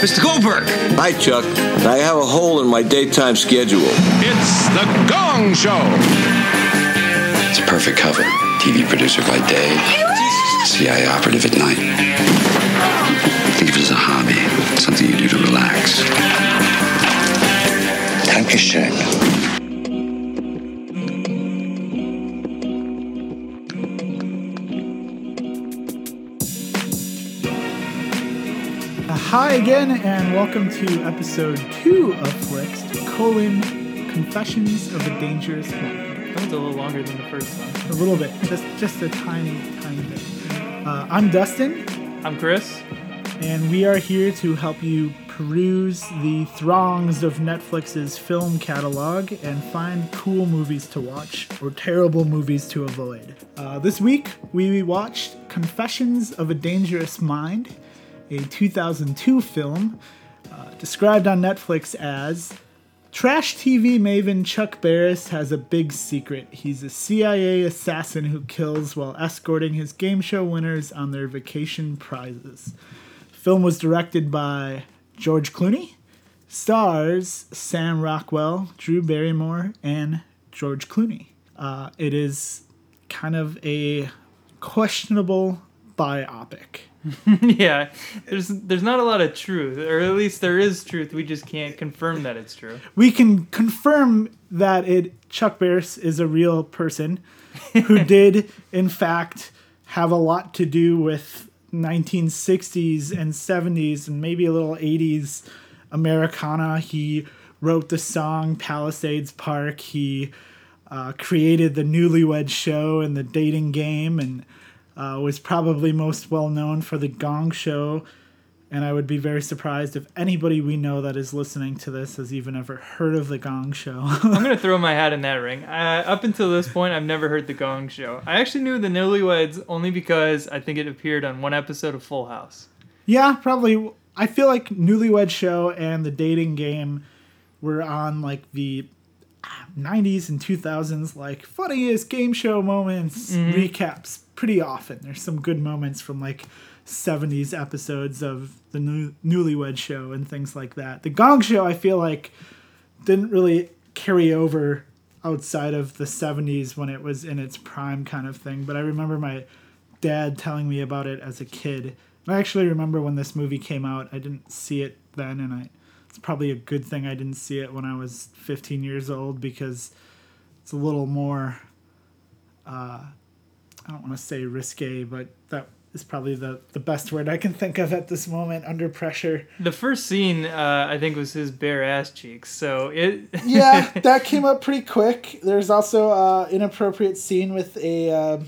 Mr. Goldberg. Hi, Chuck. I have a hole in my daytime schedule. It's the Gong Show. It's a perfect cover. TV producer by day, CIA operative at night. Think of it as a hobby, something you do to relax. Dankeschön. Hi again, and welcome to episode two of Flixed, colon, Confessions of a Dangerous Mind. That was a little longer than the first one. A little bit, just just a tiny, tiny bit. Uh, I'm Dustin, I'm Chris. and we are here to help you peruse the throngs of Netflix's film catalog and find cool movies to watch or terrible movies to avoid. Uh, this week, we watched Confessions of a Dangerous Mind, a 2002 film uh, described on Netflix as Trash TV maven Chuck Barris has a big secret. He's a CIA assassin who kills while escorting his game show winners on their vacation prizes. Film was directed by George Clooney, stars Sam Rockwell, Drew Barrymore, and George Clooney. Uh, it is kind of a questionable biopic. yeah, there's there's not a lot of truth, or at least there is truth. We just can't confirm that it's true. we can confirm that it Chuck Barris is a real person who did in fact have a lot to do with 1960s and 70s and maybe a little 80s Americana. He wrote the song Palisades Park. He uh, created the Newlywed Show and the dating game, and uh, was probably most well known for the Gong Show. And I would be very surprised if anybody we know that is listening to this has even ever heard of the Gong Show. I'm gonna throw my hat in that ring. Uh, up until this point, I've never heard the Gong Show. I actually knew the Newlyweds only because I think it appeared on one episode of Full House. yeah, probably. I feel like Newlywed Show and the dating game were on like the 90s and 2000s, like funniest game show moments mm-hmm. recaps pretty often. There's some good moments from like 70s episodes of the new, Newlywed Show and things like that. The Gong Show, I feel like, didn't really carry over outside of the 70s when it was in its prime kind of thing. But I remember my dad telling me about it as a kid. I actually remember when this movie came out. I didn't see it then, and I it's probably a good thing I didn't see it when I was 15 years old because it's a little more. Uh, I don't want to say risque, but that is probably the the best word I can think of at this moment. Under pressure. The first scene, uh, I think, was his bare ass cheeks. So it. yeah, that came up pretty quick. There's also an inappropriate scene with a uh,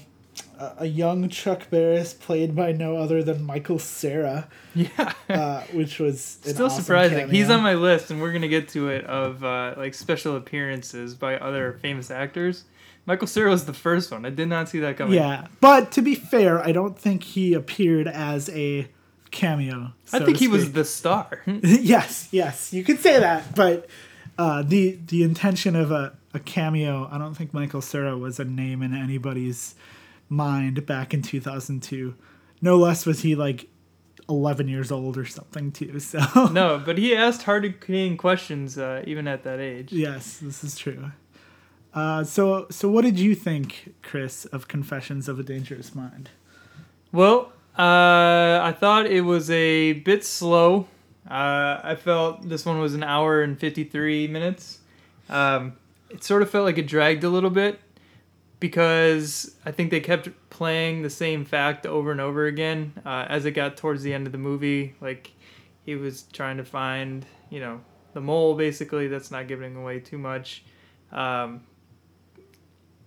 a- a young Chuck Barris played by no other than Michael Cera, yeah. uh, which was Still awesome surprising. He's on my list, and we're gonna get to it of uh, like special appearances by other famous actors. Michael Cera was the first one. I did not see that coming. Yeah, but to be fair, I don't think he appeared as a cameo. I think he was the star. yes, yes, you could say that, but uh, the the intention of a, a cameo, I don't think Michael Cera was a name in anybody's mind back in 2002. No less was he like 11 years old or something too. So no, but he asked hard hitting questions uh, even at that age. yes, this is true. Uh, so so what did you think, Chris, of Confessions of a Dangerous Mind? Well, uh, I thought it was a bit slow. Uh, I felt this one was an hour and 53 minutes. Um, it sort of felt like it dragged a little bit because I think they kept playing the same fact over and over again uh, as it got towards the end of the movie. Like he was trying to find, you know, the mole basically. That's not giving away too much. Um,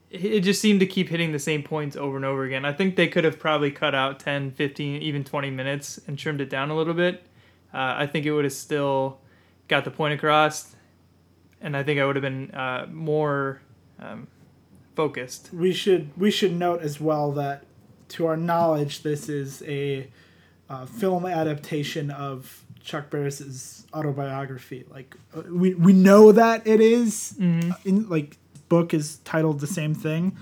it just seemed to keep hitting the same points over and over again. I think they could have probably cut out 10, 15, even 20 minutes and trimmed it down a little bit. Uh, I think it would have still got the point across, and I think I would have been uh, more um, focused. we should we should note as well that to our knowledge this is a uh, film adaptation of Chuck Barris's autobiography like uh, we we know that it is, in like book is titled the same thing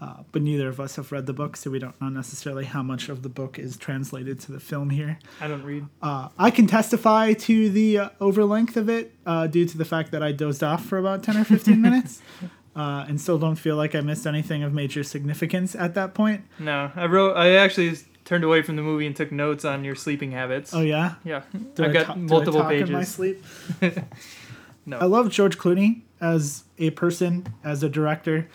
Uh, but neither of us have read the book, so we don't know necessarily how much of the book is translated to the film here. I don't read. Uh, I can testify to the uh, overlength of it uh, due to the fact that I dozed off for about 10 or 15 minutes uh, and still don't feel like I missed anything of major significance at that point. No, I wrote. I actually turned away from the movie and took notes on your sleeping habits. Oh, yeah? yeah. Did I got ta- multiple talk in my pages. sleep? No. I love George Clooney as a person, as a director.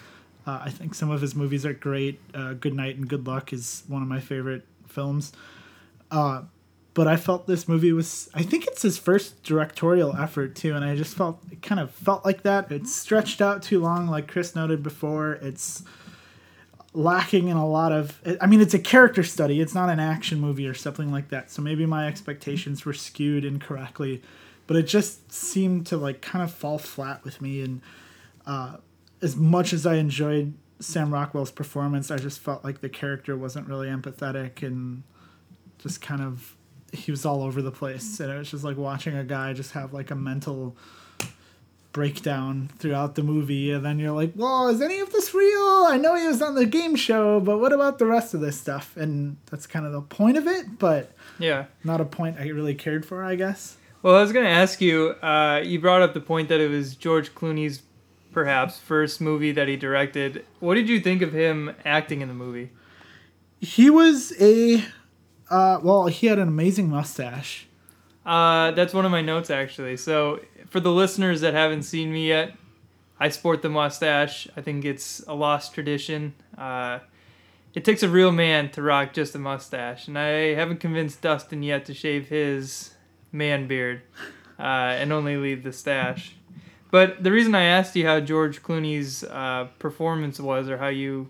Uh, I think some of his movies are great. Uh, Good Night and Good Luck is one of my favorite films. Uh, but I felt this movie was, I think it's his first directorial effort too, and I just felt, it kind of felt like that. It's stretched out too long, like Chris noted before. It's lacking in a lot of, I mean, it's a character study, it's not an action movie or something like that. So maybe my expectations were skewed incorrectly but it just seemed to like kind of fall flat with me and uh, as much as i enjoyed sam rockwell's performance i just felt like the character wasn't really empathetic and just kind of he was all over the place and it was just like watching a guy just have like a mental breakdown throughout the movie and then you're like well is any of this real i know he was on the game show but what about the rest of this stuff and that's kind of the point of it but Yeah. not a point i really cared for i guess Well, I was going to ask you. Uh, you brought up the point that it was George Clooney's perhaps first movie that he directed. What did you think of him acting in the movie? He was a uh well, he had an amazing mustache. Uh, that's one of my notes actually. So for the listeners that haven't seen me yet, I sport the mustache. I think it's a lost tradition. Uh, it takes a real man to rock just a mustache, and I haven't convinced Dustin yet to shave his man beard uh, and only leave the stash. But the reason I asked you how George Clooney's uh, performance was or how you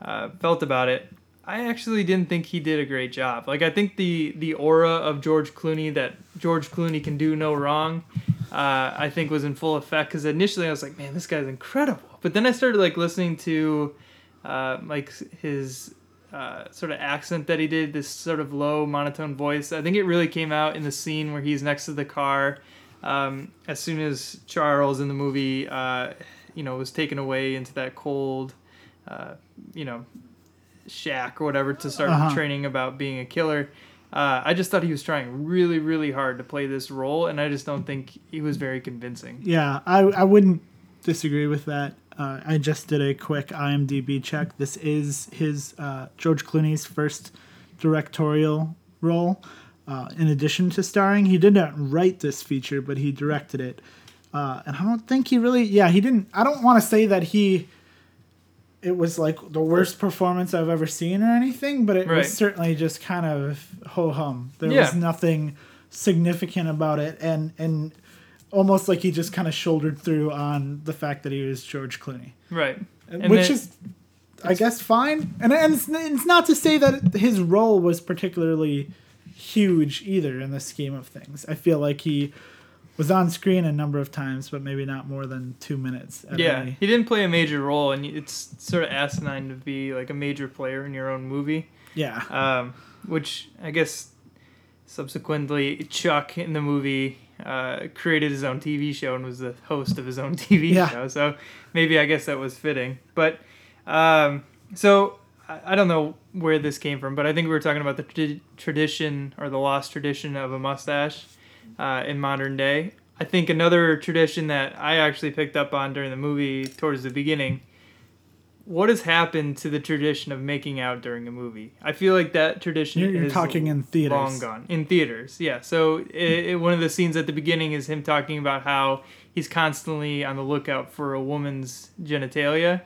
uh, felt about it, I actually didn't think he did a great job. Like I think the the aura of George Clooney that George Clooney can do no wrong, uh, I think was in full effect. Because initially I was like, man, this guy's incredible. But then I started like listening to uh, like his uh, sort of accent that he did, this sort of low monotone voice. I think it really came out in the scene where he's next to the car. Um, as soon as Charles in the movie, uh, you know, was taken away into that cold, uh, you know, shack or whatever to start Uh-huh. training about being a killer. Uh, I just thought he was trying really, really hard to play this role, and I just don't think he was very convincing. Yeah, I I wouldn't disagree with that. Uh, I just did a quick IMDb check. This is his uh, George Clooney's first directorial role. Uh, in addition to starring, he did not write this feature, but he directed it. Uh, and I don't think he really. Yeah, he didn't. I don't want to say that he. It was like the worst performance I've ever seen or anything, but it Right. was certainly just kind of ho hum. There was nothing significant about it, and and almost like he just kind of shouldered through on the fact that he was George Clooney, Right. And which then- is, I guess, fine. And and it's, it's not to say that his role was particularly huge either in the scheme of things. I feel like he was on screen a number of times, but maybe not more than two minutes. Yeah, he didn't play a major role, and it's sort of asinine to be like a major player in your own movie. yeah. Um, which I guess subsequently Chuck in the movie uh, created his own TV show and was the host of his own TV Yeah. show. So maybe I guess that was fitting. But um, so I, don't know where this came from, but I think we were talking about the tra- tradition or the lost tradition of a mustache uh, in modern day. I think another tradition that I actually picked up on during the movie towards the beginning what has happened to the tradition of making out during a movie? I feel like that tradition You're, you're is talking in theaters. long gone in theaters. Yeah. So it, it, one of the scenes at the beginning is him talking about how he's constantly on the lookout for a woman's genitalia,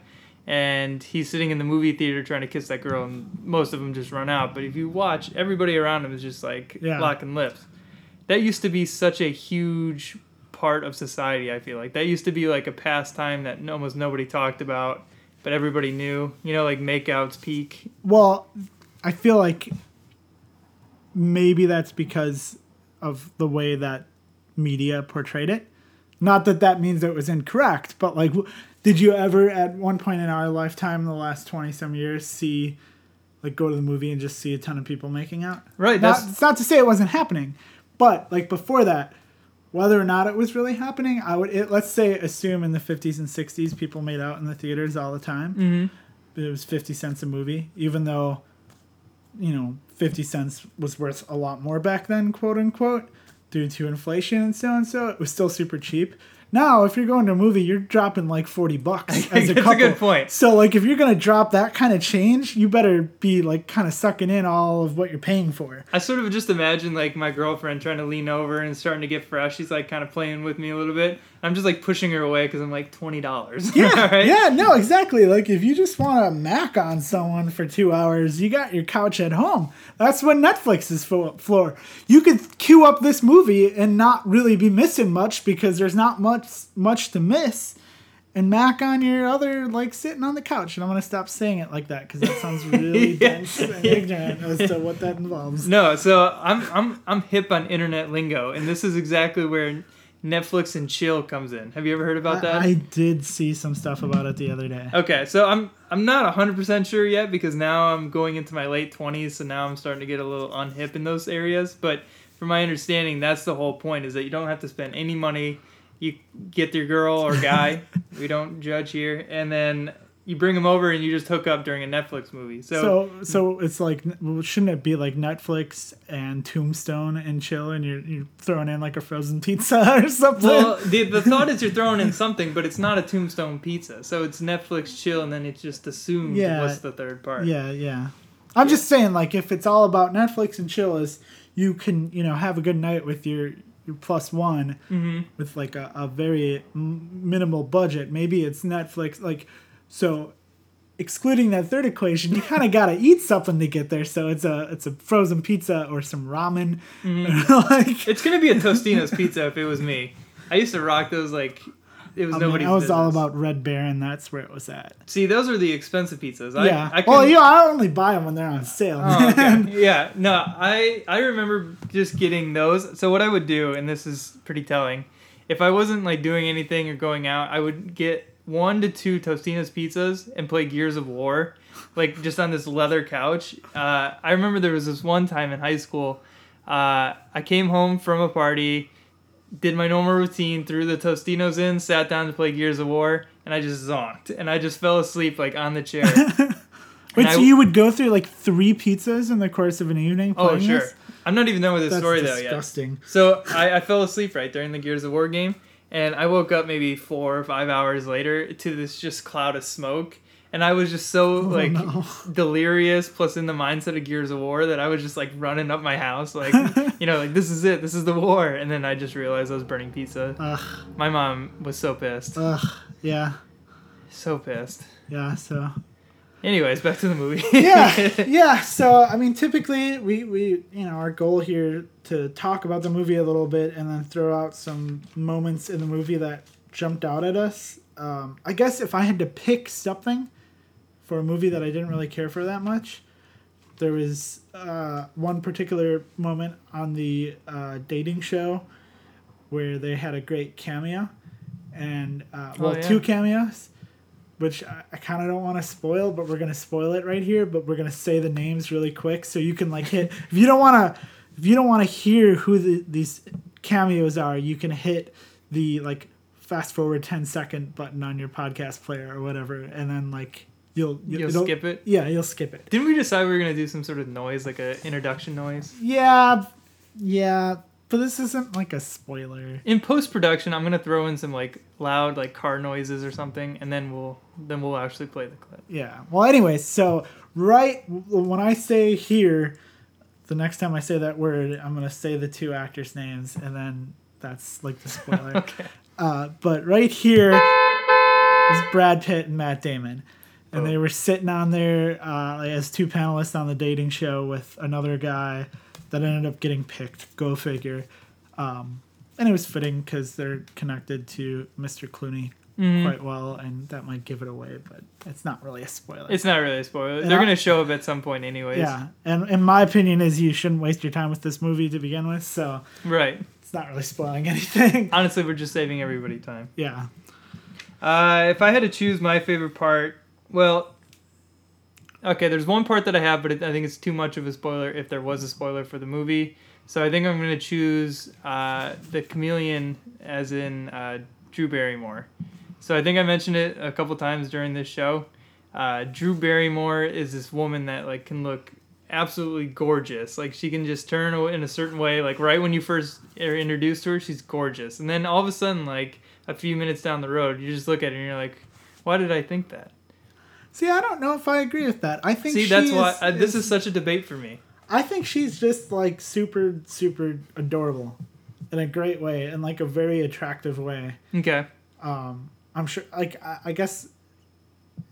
and he's sitting in the movie theater trying to kiss that girl, and most of them just run out. But if you watch, everybody around him is just like Yeah. locking lips. That used to be such a huge part of society. I feel like that used to be like a pastime that almost nobody talked about, but everybody knew. You know, like makeouts peak. Well, I feel like maybe that's because of the way that media portrayed it. Not that that means it was incorrect, but like, did you ever at one point in our lifetime, in the last 20 some years, see, like, go to the movie and just see a ton of people making out? Right, Not, that's- not to say it wasn't happening, but like before that, whether or not it was really happening, I would, it, let's say, assume in the 50s and 60s, people made out in the theaters all the time. Mm-hmm. it was 50 cents a movie, even though, you know, 50 cents was worth a lot more back then, quote unquote, due to inflation and so and so. It was still super cheap. Now, if you're going to a movie, you're dropping like 40 bucks as a That's a good point. So, like, if you're going to drop that kind of change, you better be like kind of sucking in all of what you're paying for. I sort of just imagine like my girlfriend trying to lean over and starting to get fresh. She's like kind of playing with me a little bit. I'm just like pushing her away because I'm like twenty dollars. Yeah, right? yeah, no, exactly. Like if you just want to mac on someone for two hours, you got your couch at home. That's what Netflix is fo- for. You could queue up this movie and not really be missing much because there's not much much to miss. And mac on your other like sitting on the couch. And I'm gonna stop saying it like that because that sounds really Yeah. dense and ignorant as to what that involves. No, so I'm I'm I'm hip on internet lingo, and this is exactly where Netflix and chill comes in. Have you ever heard about that? I, I did see some stuff about it the other day. Okay, so I'm I'm not hundred percent sure yet because now I'm going into my late twenties, so now I'm starting to get a little unhip in those areas. But from my understanding, that's the whole point: is that you don't have to spend any money. You get your girl or guy. we don't judge here, and then you bring them over and you just hook up during a Netflix movie. So, So, so it's like, well, shouldn't it be like Netflix and Tombstone and chill, and you're you're throwing in like a frozen pizza or something? well, the the thought is you're throwing in something, but it's not a Tombstone pizza. So it's Netflix chill, and then it's just assumed Yeah. what's the third part. yeah, yeah. I'm just saying, like, if it's all about Netflix and chill, is you can you know have a good night with your plus one Mm-hmm. with like a, a very m- minimal budget. Maybe it's Netflix, like, so excluding that third equation, you kind of gotta eat something to get there. So it's a it's a frozen pizza or some ramen, like. It's gonna be a Tostino's pizza if it was me. I used to rock those like it was I, mean, nobody's I was all about Red Baron. That's where it was at. See, those are the expensive pizzas. yeah. I, I can, well, yeah, I only buy them when they're on sale. Oh, okay. yeah, no, I I remember just getting those. So what I would do, and this is pretty telling, if I wasn't like doing anything or going out, I would get one to two Tostino's pizzas and play Gears of War, like just on this leather couch. Uh, I remember there was this one time in high school. Uh, I came home from a party, did my normal routine, threw the Tostinos in, sat down to play Gears of War, and I just zonked, and I just fell asleep like on the chair. Wait, I- so you would go through like three pizzas in the course of an evening? oh sure, this? I'm not even done with this That's story though yet. disgusting. So I, I fell asleep right during the Gears of War game, and I woke up maybe four or five hours later to this just cloud of smoke, and I was just so like no. delirious, plus in the mindset of Gears of War that I was just like running up my house, like you know, like this is it, this is the war, and then I just realized I was burning pizza. Ugh, My mom was so pissed, ugh, yeah, so pissed. yeah. So Anyways, back to the movie. yeah, yeah. So I mean, typically we we you know our goal here to talk about the movie a little bit and then throw out some moments in the movie that jumped out at us. Um, I guess if I had to pick something for a movie that I didn't really care for that much, there was uh, one particular moment on the uh, dating show where they had a great cameo, and uh, well, yeah. two cameos which I, I kind of don't want to spoil, but we're gonna spoil it right here. But we're gonna say the names really quick so you can like hit. if you don't want to, if you don't want to hear who the, these cameos are, you can hit the like fast forward 10 second button on your podcast player or whatever, and then like you'll You'll it'll- skip it? Yeah, you'll skip it. Didn't we decide we were gonna do some sort of noise, like a introduction noise? Yeah, yeah, but this isn't like a spoiler. in post production, I'm gonna throw in some like loud like car noises or something, and then we'll then we'll actually play the clip. Yeah. Well, anyways, so right when I say here, the next time I say that word, I'm gonna say the two actors' names, and then that's like the spoiler. Okay. uh, but right here is Brad Pitt and Matt Damon, and they Oh. were sitting on there uh, as two panelists on the dating show with another guy that ended up getting picked. Go figure. Um, and it was fitting because they're connected to Mr. Clooney Mm-hmm. quite well, and that might give it away, but it's not really a spoiler. It's not really a spoiler. And They're gonna show up at some point, anyways. yeah, and in my opinion, is you shouldn't waste your time with this movie to begin with, so Right. it's not really spoiling anything. Honestly, we're just saving everybody time. yeah, Uh, if I had to choose my favorite part, well, okay, there's one part that I have, but it, I think it's too much of a spoiler if there was a spoiler for the movie. So I think I'm gonna choose uh, the chameleon, as in uh, Drew Barrymore. So I think I mentioned it a couple times during this show. Uh, Drew Barrymore is this woman that like can look absolutely gorgeous. Like she can just turn in a certain way. Like right when you first are introduced to her, she's gorgeous, and then all of a sudden, like a few minutes down the road, you just look at her and you're like, why did I think that? See, I don't know if I agree with that. I think See, that's is, why uh, this is such a debate for me. I think she's just like super, super adorable, in a great way, in like a very attractive way. Okay. Um, I'm sure, like I, I guess,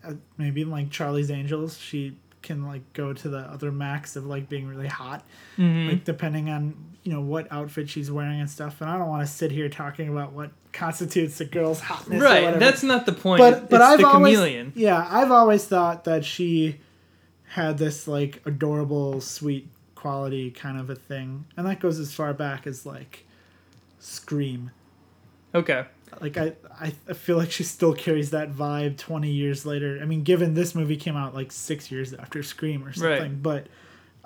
uh, maybe in like Charlie's Angels, she can like go to the other max of like being really hot, Mm-hmm. like depending on you know what outfit she's wearing and stuff. And I don't want to sit here talking about what constitutes a girl's hotness. Right. That's not the point. but but it's I've always chameleon. yeah I've always thought that she had this like adorable sweet quality kind of a thing, and that goes as far back as like Scream. Okay. Like I, I feel like she still carries that vibe 20 years later. I mean, given this movie came out like six years after Scream or something, but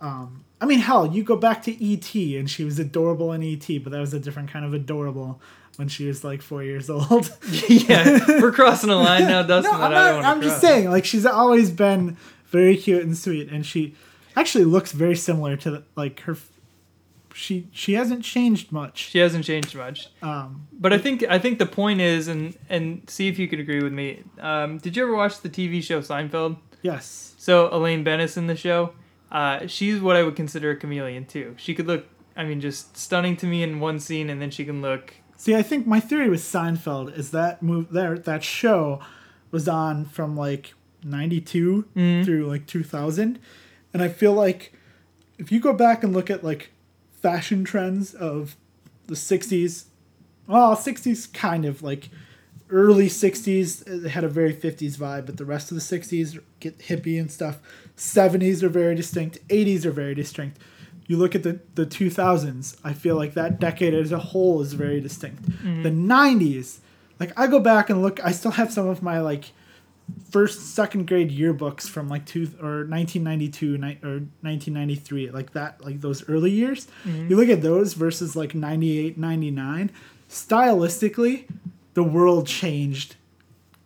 um, I mean, hell, you go back to E.T. and she was adorable in E.T., but that was a different kind of adorable when she was like four years old. yeah, we're crossing a line now, Dustin. no, I'm, I not, don't I'm just saying, like she's always been very cute and sweet, and she actually looks very similar to the, like her. She she hasn't changed much. She hasn't changed much. Um, But I think I think the point is, and and see if you can agree with me. Um, did you ever watch the TV show Seinfeld? yes, So Elaine Benes in the show, uh, she's what I would consider a chameleon too. She could look, I mean, just stunning to me in one scene, and then she can look. See, I think my theory with Seinfeld is that move there that show was on from like 92 through like 2000 and I feel like if you go back and look at like fashion trends of the 60s well 60s kind of like early 60s it had a very 50s vibe but the rest of the 60s get hippie and stuff. 70s are very distinct 80s are very distinct. You look at the, the 2000s i feel like that decade as a whole is very distinct. Mm-hmm. The 90s like i go back and look i still have some of my like first second grade yearbooks from like two or 1992 ni- or 1993 like that like those early years you look at those versus like 98 99 stylistically the world changed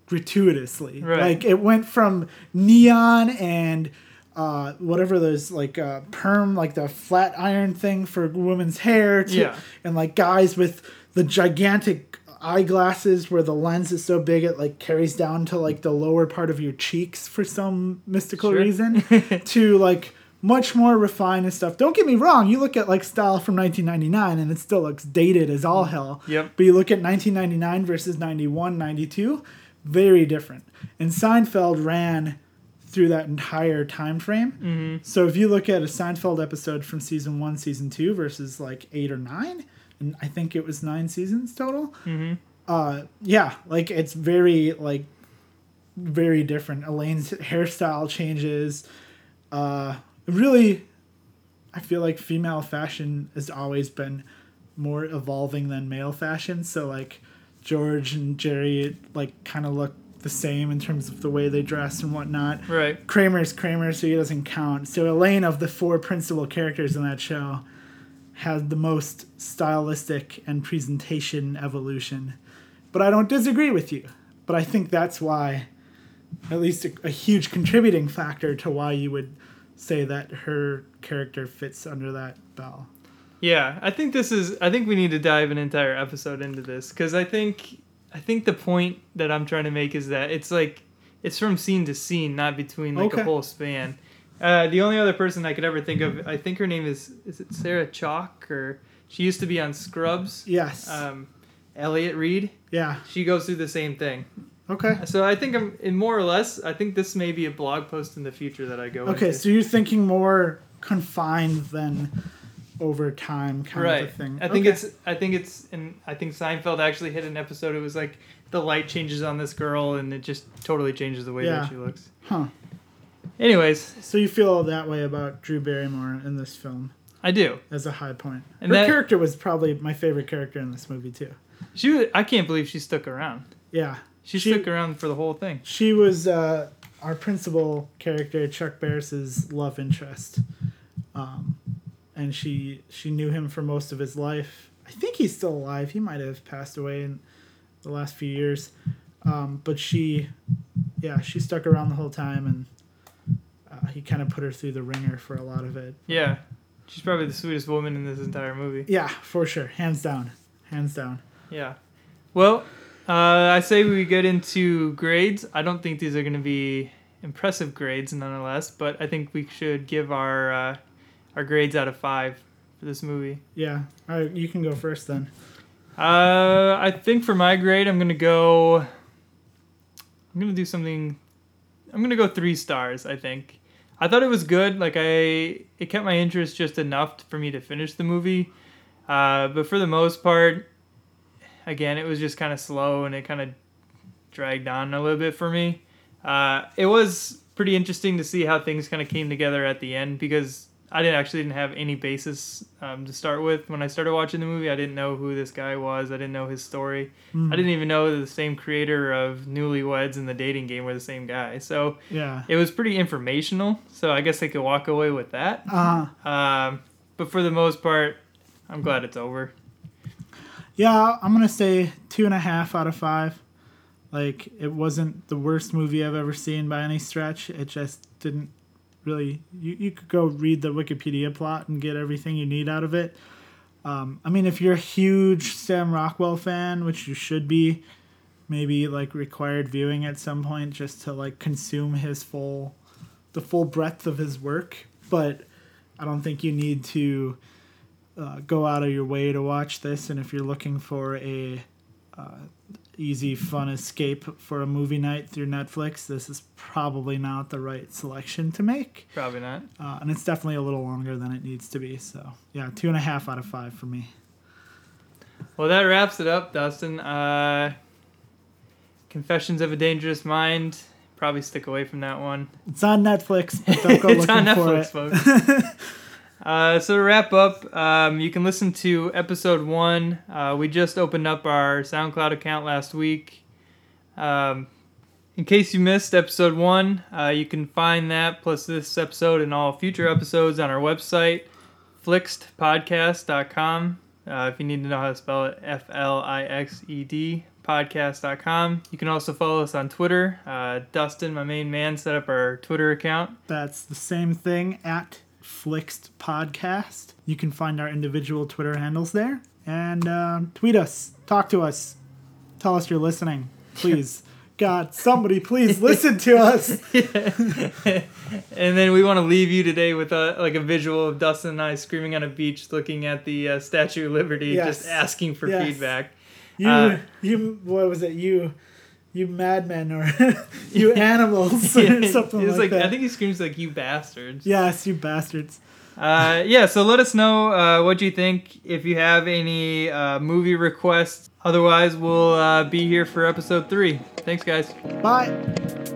gratuitously Right. like it went from neon and uh, whatever those like uh, perm like the flat iron thing for women's hair to, Yeah. and like guys with the gigantic eyeglasses where the lens is so big it like carries down to like the lower part of your cheeks for some mystical Sure. reason to like much more refined and stuff. Don't get me wrong, you look at like style from 1999 and it still looks dated as all hell. Yep. But you look at 1999 versus 91, 92, very different. And Seinfeld ran through that entire time frame. Mm-hmm. So if you look at a Seinfeld episode from season 1, season 2 versus like 8 or 9, and I think it was 9 seasons total. Mm-hmm. Uh yeah, like it's very like very different. Elaine's hairstyle changes. Uh, really, I feel like female fashion has always been more evolving than male fashion. So like George and Jerry like kind of look the same in terms of the way they dress and whatnot. Right. Kramer's Kramer, so he doesn't count. So Elaine of the four principal characters in that show has the most stylistic and presentation evolution. But I don't disagree with you. But I think that's why, at least a, a huge contributing factor to why you would say that her character fits under that bell. Yeah, I think this is. I think we need to dive an entire episode into this because I think I think the point that I'm trying to make is that it's like it's from scene to scene, not between like Okay. a whole span. Uh, the only other person I could ever think of, I think her name is is it Sarah Chalke or she used to be on Scrubs. Yes. Um, Elliot Reid. yeah. She goes through the same thing. Okay. So I think I'm in more or less. I think this may be a blog post in the future that I go. Okay, into. so you're thinking more confined than over time kind right. of a thing. I think Okay. it's I think it's and I think Seinfeld actually hit an episode. It was like the light changes on this girl and it just totally changes the way Yeah. that she looks. Huh. Anyways, So you feel that way about Drew Barrymore in this film I do. as a high point. And Her that- character was probably my favorite character in this movie too. She was, I can't believe she stuck around. Yeah. She, She- stuck around for the whole thing. She was uh, our principal character, Chuck Barris's love interest, um, and she she knew him for most of his life. I think he's still alive. He might have passed away in the last few years, um, but she yeah, she stuck around the whole time, and uh, he kind of put her through the ringer for a lot of it. Yeah, she's probably the sweetest woman in this entire movie. Yeah, for sure, hands down, hands down. Yeah. Well, uh, I say we get into grades. I don't think these are going to be impressive grades, nonetheless, but I think we should give our uh, our grades out of five for this movie. Yeah, all right, you can go first then. Uh, I think for my grade, I'm gonna go. I'm gonna do something. I'm gonna go three stars. I think. I thought it was good. Like I, it kept my interest just enough for me to finish the movie. Uh, but for the most part, again, it was just kind of slow and it kind of dragged on a little bit for me. Uh, it was pretty interesting to see how things kind of came together at the end because I didn't actually didn't have any basis um, to start with when I started watching the movie. I didn't know who this guy was. I didn't know his story. I didn't even know the same creator of Newlyweds and the dating game were the same guy. So Yeah. it was pretty informational. So I guess I could walk away with that. Uh, Um, but for the most part, I'm glad it's over. yeah, I'm gonna say two and a half out of five. Like it wasn't the worst movie I've ever seen by any stretch. It just didn't really. You you could go read the Wikipedia plot and get everything you need out of it. Um, I mean, if you're a huge Sam Rockwell fan, which you should be, maybe like required viewing at some point just to like consume his full, the full breadth of his work. But I don't think you need to uh, go out of your way to watch this. And if you're looking for a uh, easy, fun escape for a movie night through Netflix, this is probably not the right selection to make. Probably not. Uh, and it's definitely a little longer than it needs to be. So yeah, two and a half out of five for me. Well, that wraps it up, Dustin. Uh, Confessions of a Dangerous Mind. Probably stick away from that one. It's on Netflix. But don't go it's looking on for Netflix, it. folks. uh, so to wrap up, um, you can listen to episode one. Uh, we just opened up our SoundCloud account last week. Um, in case you missed episode one, uh, you can find that plus this episode and all future episodes on our website, flixedpodcast.com. Uh, if you need to know how to spell it, F L I X E D podcast.com. You can also follow us on Twitter. Uh, Dustin, my main man, set up our Twitter account. That's the same thing at Flixed Podcast. You can find our individual Twitter handles there and uh, tweet us, talk to us, tell us you're listening, please. God, somebody please listen to us. And then we want to leave you today with a like a visual of Dustin and I screaming on a beach, looking at the uh, Statue of Liberty, Yes. just asking for Yes. feedback. You, Uh, you, what was it? You, you madmen or you animals or something It's like, like, that. I think he screams like "you bastards." yes, you bastards. Uh, yeah. So let us know uh, what you think. If you have any uh, movie requests, otherwise we'll uh, be here for episode three. Thanks, guys. Bye.